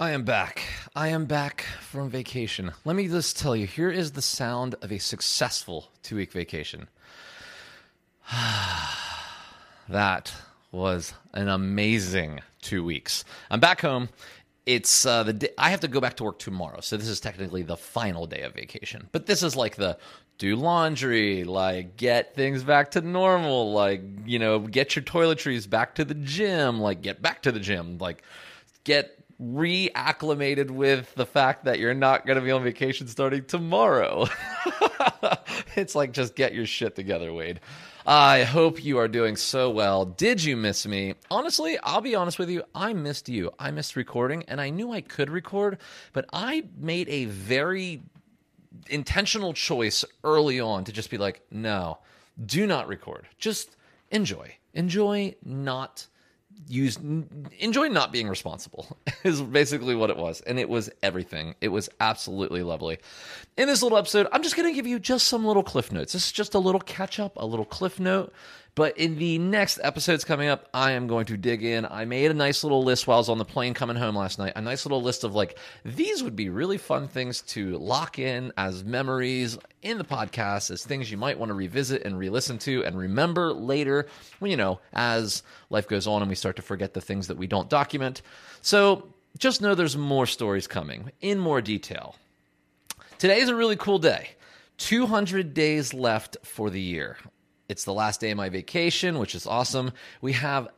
I am back. I am back from vacation. Let me just tell you here is the sound of a successful two week vacation. that was an amazing two weeks. I'm back home. It's uh, the day, I have to go back to work tomorrow, so this is technically the final day of vacation. But this is like the do laundry, like get things back to normal, like you know get your toiletries back to the gym, like get back to the gym, like get reacclimated with the fact that you're not going to be on vacation starting tomorrow. it's like just get your shit together, Wade. I hope you are doing so well. Did you miss me? Honestly, I'll be honest with you. I missed you. I missed recording, and I knew I could record, but I made a very intentional choice early on to just be like, no, do not record. Just enjoy. Enjoy not use enjoy not being responsible is basically what it was. And it was everything. It was absolutely lovely. In this little episode i'm just going to give you just some little cliff notes. This is just a little catch up a little cliff note but in the next episodes coming up, I am going to dig in. I made a nice little list while I was on the plane coming home last night. A nice little list of like, these would be really fun things to lock in as memories in the podcast, as things you might want to revisit and re listen to and remember later, when, you know, as life goes on and we start to forget the things that we don't document. So just know there's more stories coming in more detail. Today is a really cool day. 200 days left for the year. It's the last day of my vacation, which is awesome. We have,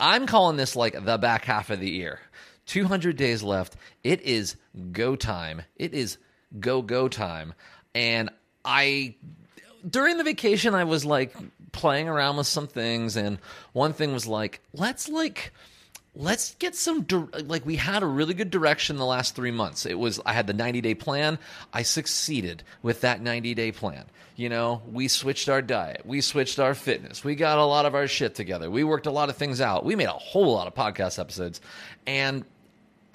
I'm calling this like the back half of the year. 200 days left. It is go time. It is go, go time. And I, during the vacation, I was like playing around with some things. And one thing was like, let's like, let's get some like we had a really good direction the last three months. It was i had the 90 day plan. I succeeded with that 90 day plan. You know we switched our diet. We switched our fitness. We got a lot of our shit together. We worked a lot of things out. We made a whole lot of podcast episodes. And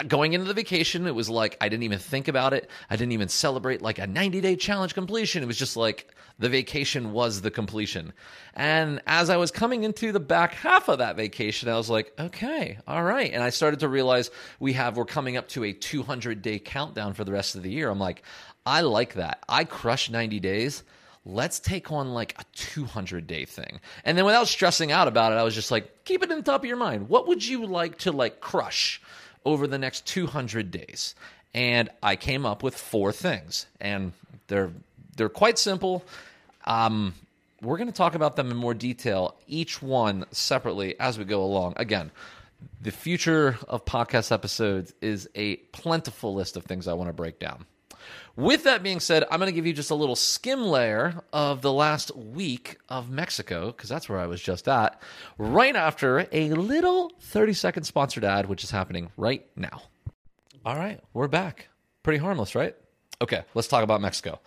going into the vacation it was like i didn't even think about it i didn't even celebrate like a 90 day challenge completion it was just like the vacation was the completion. And as I was coming into the back half of that vacation, I was like, okay, all right. And I started to realize we have, we're coming up to a 200 day countdown for the rest of the year. I'm like, I like that. I crush 90 days. Let's take on like a 200 day thing. And then without stressing out about it, I was just like, keep it in the top of your mind. What would you like to like crush over the next 200 days? And I came up with four things. And they're they're quite simple. Um, we're going to talk about them in more detail, each one separately as we go along. Again, the future of podcast episodes is a plentiful list of things I want to break down. With that being said, I'm going to give you just a little skim layer of the last week of Mexico, because that's where I was just at, right after a little 30 second sponsored ad, which is happening right now. All right, we're back. Pretty harmless, right? Okay, let's talk about Mexico.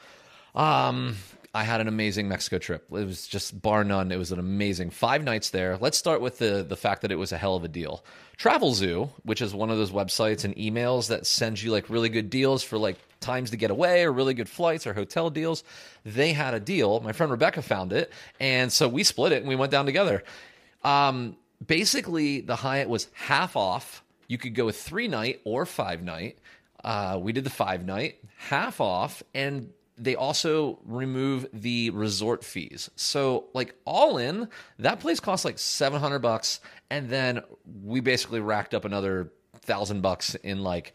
Um, I had an amazing Mexico trip. It was just bar none. It was an amazing five nights there. Let's start with the the fact that it was a hell of a deal. Travelzoo, which is one of those websites and emails that sends you like really good deals for like times to get away or really good flights or hotel deals. They had a deal. My friend Rebecca found it, and so we split it and we went down together. Um, basically, the Hyatt was half off. You could go three night or five night. Uh, we did the five night, half off, and they also remove the resort fees. So like all in, that place costs like 700 bucks and then we basically racked up another 1000 bucks in like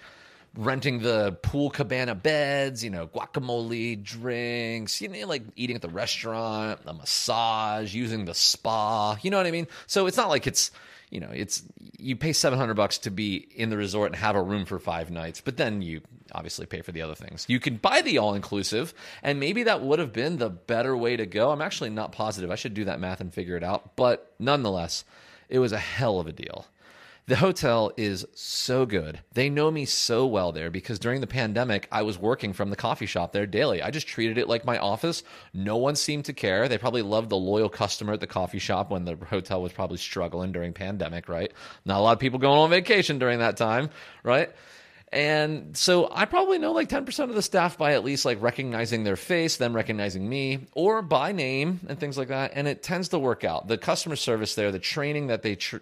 renting the pool cabana beds, you know, guacamole, drinks, you know, like eating at the restaurant, a massage, using the spa, you know what I mean? So it's not like it's you know, it's you pay 700 bucks to be in the resort and have a room for 5 nights, but then you obviously pay for the other things. You can buy the all inclusive, and maybe that would have been the better way to go. I'm actually not positive. I should do that math and figure it out, but nonetheless, it was a hell of a deal. The hotel is so good. They know me so well there because during the pandemic, I was working from the coffee shop there daily. I just treated it like my office. No one seemed to care. They probably loved the loyal customer at the coffee shop when the hotel was probably struggling during pandemic, right? Not a lot of people going on vacation during that time, right? And so I probably know like 10% of the staff by at least like recognizing their face, them recognizing me, or by name and things like that. And it tends to work out. The customer service there, the training that they tr-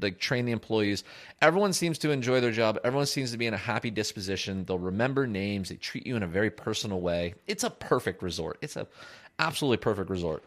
like train the employees. Everyone seems to enjoy their job. Everyone seems to be in a happy disposition. They'll remember names. They treat you in a very personal way. It's a perfect resort. It's a absolutely perfect resort.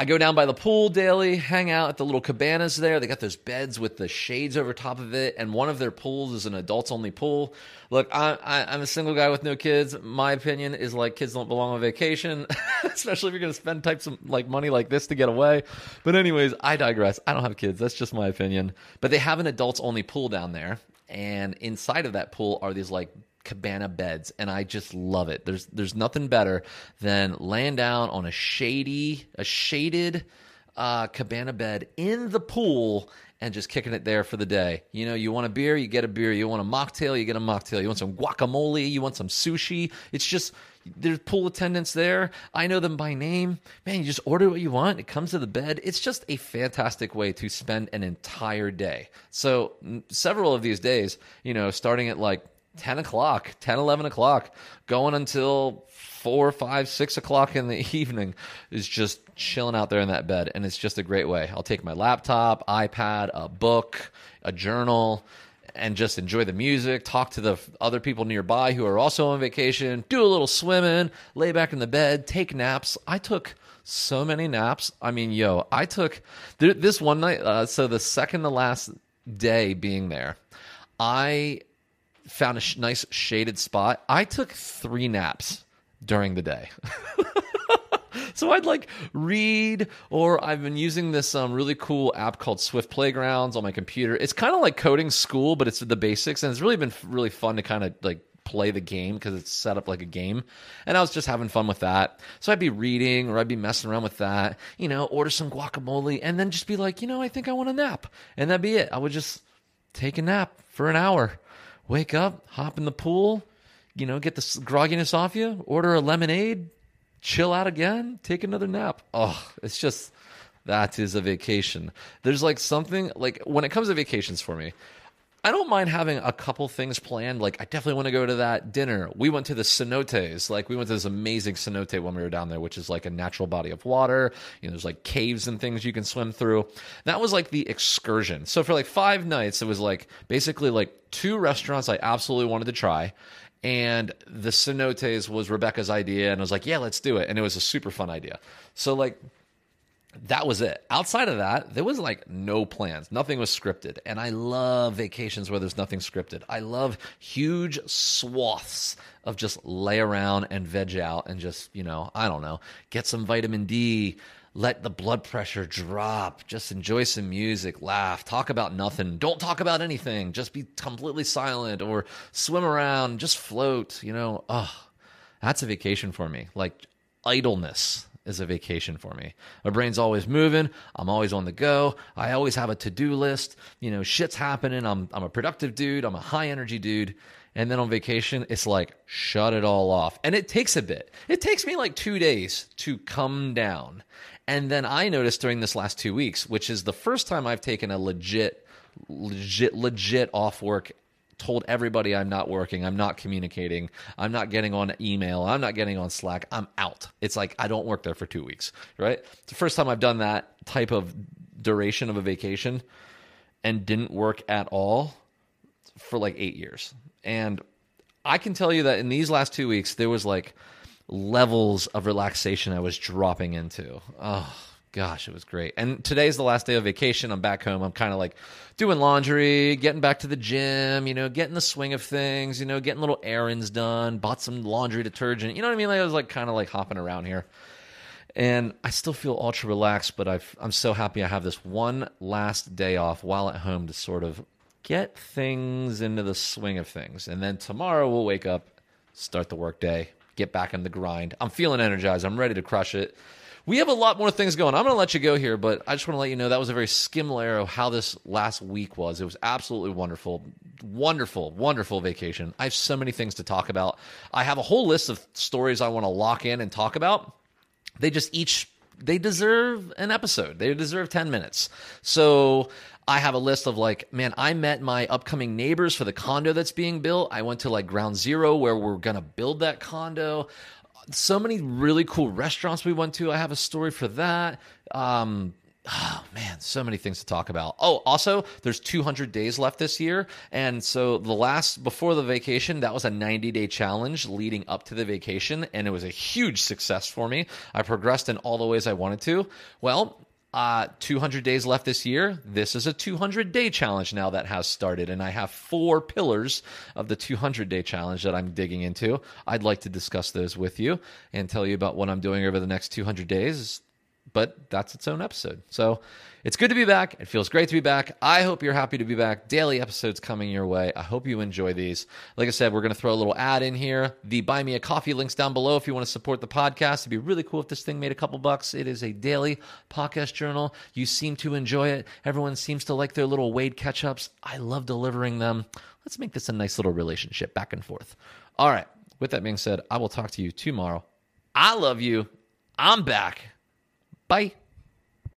I go down by the pool daily, hang out at the little cabanas there. They got those beds with the shades over top of it, and one of their pools is an adults only pool. Look, I, I, am a single guy with no kids. My opinion is like kids don't belong on vacation, especially if you're going to spend types of like money like this to get away. But anyways, I digress. I don't have kids. That's just my opinion. But they have an adults only pool down there, and inside of that pool are these like cabana beds and I just love it. There's there's nothing better than laying down on a shady a shaded uh, cabana bed in the pool and just kicking it there for the day. You know, you want a beer, you get a beer. You want a mocktail, you get a mocktail. You want some guacamole, you want some sushi. It's just there's pool attendants there. I know them by name. Man, you just order what you want. It comes to the bed. It's just a fantastic way to spend an entire day. So, several of these days, you know, starting at like 10 o'clock, 10, 11 o'clock, going until four, five, six o'clock in the evening is just chilling out there in that bed. And it's just a great way. I'll take my laptop, iPad, a book, a journal, and just enjoy the music, talk to the other people nearby who are also on vacation, do a little swimming, lay back in the bed, take naps. I took so many naps. I mean, yo, I took this one night. Uh, so the second to last day being there, I found a sh- nice shaded spot. I took three naps during the day. so I'd like read, or I've been using this um, really cool app called Swift Playgrounds on my computer. It's kind of like coding school, but it's the basics, and it's really been really fun to kind of like play the game because it's set up like a game. And I was just having fun with that. So I'd be reading or I'd be messing around with that, you know, order some guacamole and then just be like, you know, I think I want a nap. And that'd be it. I would just take a nap for an hour wake up, hop in the pool, you know, get the grogginess off you, order a lemonade, chill out again, take another nap. Oh, it's just that is a vacation. There's like something like when it comes to vacations for me, I don't mind having a couple things planned. Like, I definitely want to go to that dinner. We went to the cenotes. Like, we went to this amazing cenote when we were down there, which is like a natural body of water. You know, there's like caves and things you can swim through. That was like the excursion. So for like five nights, it was like basically like two restaurants I absolutely wanted to try. And the cenotes was Rebecca's idea. And I was like, yeah, let's do it. And it was a super fun idea. So, like, that was it. Outside of that, there was like no plans. Nothing was scripted. And I love vacations where there's nothing scripted. I love huge swaths of just lay around and veg out and just, you know, I don't know, get some vitamin D, let the blood pressure drop, just enjoy some music, laugh, talk about nothing. Don't talk about anything. Just be completely silent or swim around, just float, you know. Oh, that's a vacation for me. Like idleness is a vacation for me. My brain's always moving. I'm always on the go. I always have a to do list. You know, shit's happening. I'm, I'm a productive dude. I'm a high energy dude. And then on vacation, it's like, shut it all off. And it takes a bit. It takes me like two days to come down. And then I noticed during this last two weeks, which is the first time I've taken a legit, legit, legit off work told everybody I'm not working, I'm not communicating, I'm not getting on email, I'm not getting on Slack, I'm out. It's like I don't work there for two weeks, right? It's the first time I've done that type of duration of a vacation and didn't work at all for like eight years. And I can tell you that in these last two weeks, there was like levels of relaxation I was dropping into. Oh, gosh, it was great. And today's the last day of vacation. I'm back home. I'm kind of like doing laundry, getting back to the gym, you know, getting the swing of things, you know, getting little errands done, bought some laundry detergent. You know what I mean? Like I was like kind of like hopping around here. And I still feel ultra relaxed, but i am so happy I have this one last day off while at home to sort of get things into the swing of things. And then tomorrow we'll wake up, start the workday, get back in the grind. I'm feeling energized. I'm ready to crush it. We have a lot more things going. I'm going to let you go here, but I just want to let you know that was a very skim layer of how this last week was. It was absolutely wonderful. Wonderful, wonderful vacation. I have so many things to talk about. I have a whole list of stories I want to lock in and talk about. They just each they deserve an episode. They deserve 10 minutes. So I have a list of like, man, I met my upcoming neighbors for the condo that's being built. I went to like ground zero where we're going to build that condo so many really cool restaurants we went to. I have a story for that. Um, Oh man, so many things to talk about. Oh, also, there's 200 days left this year, and so the last before the vacation, that was a 90 day challenge leading up to the vacation, and it was a huge success for me. I progressed in all the ways I wanted to. Well, uh, 200 days left this year. This is a 200 day challenge now that has started, and I have four pillars of the 200 day challenge that I'm digging into. I'd like to discuss those with you and tell you about what I'm doing over the next 200 days but that's its own episode. So it's good to be back. It feels great to be back. I hope you're happy to be back. Daily episodes coming your way. I hope you enjoy these. Like I said, we're going to throw a little ad in here. The Buy Me a Coffee links down below if you want to support the podcast. It'd be really cool if this thing made a couple bucks. It is a daily podcast journal. You seem to enjoy it. Everyone seems to like their little Wade catch ups. I love delivering them. Let's make this a nice little relationship back and forth. All right. With that being said, I will talk to you tomorrow. I love you. I'm back. Bye.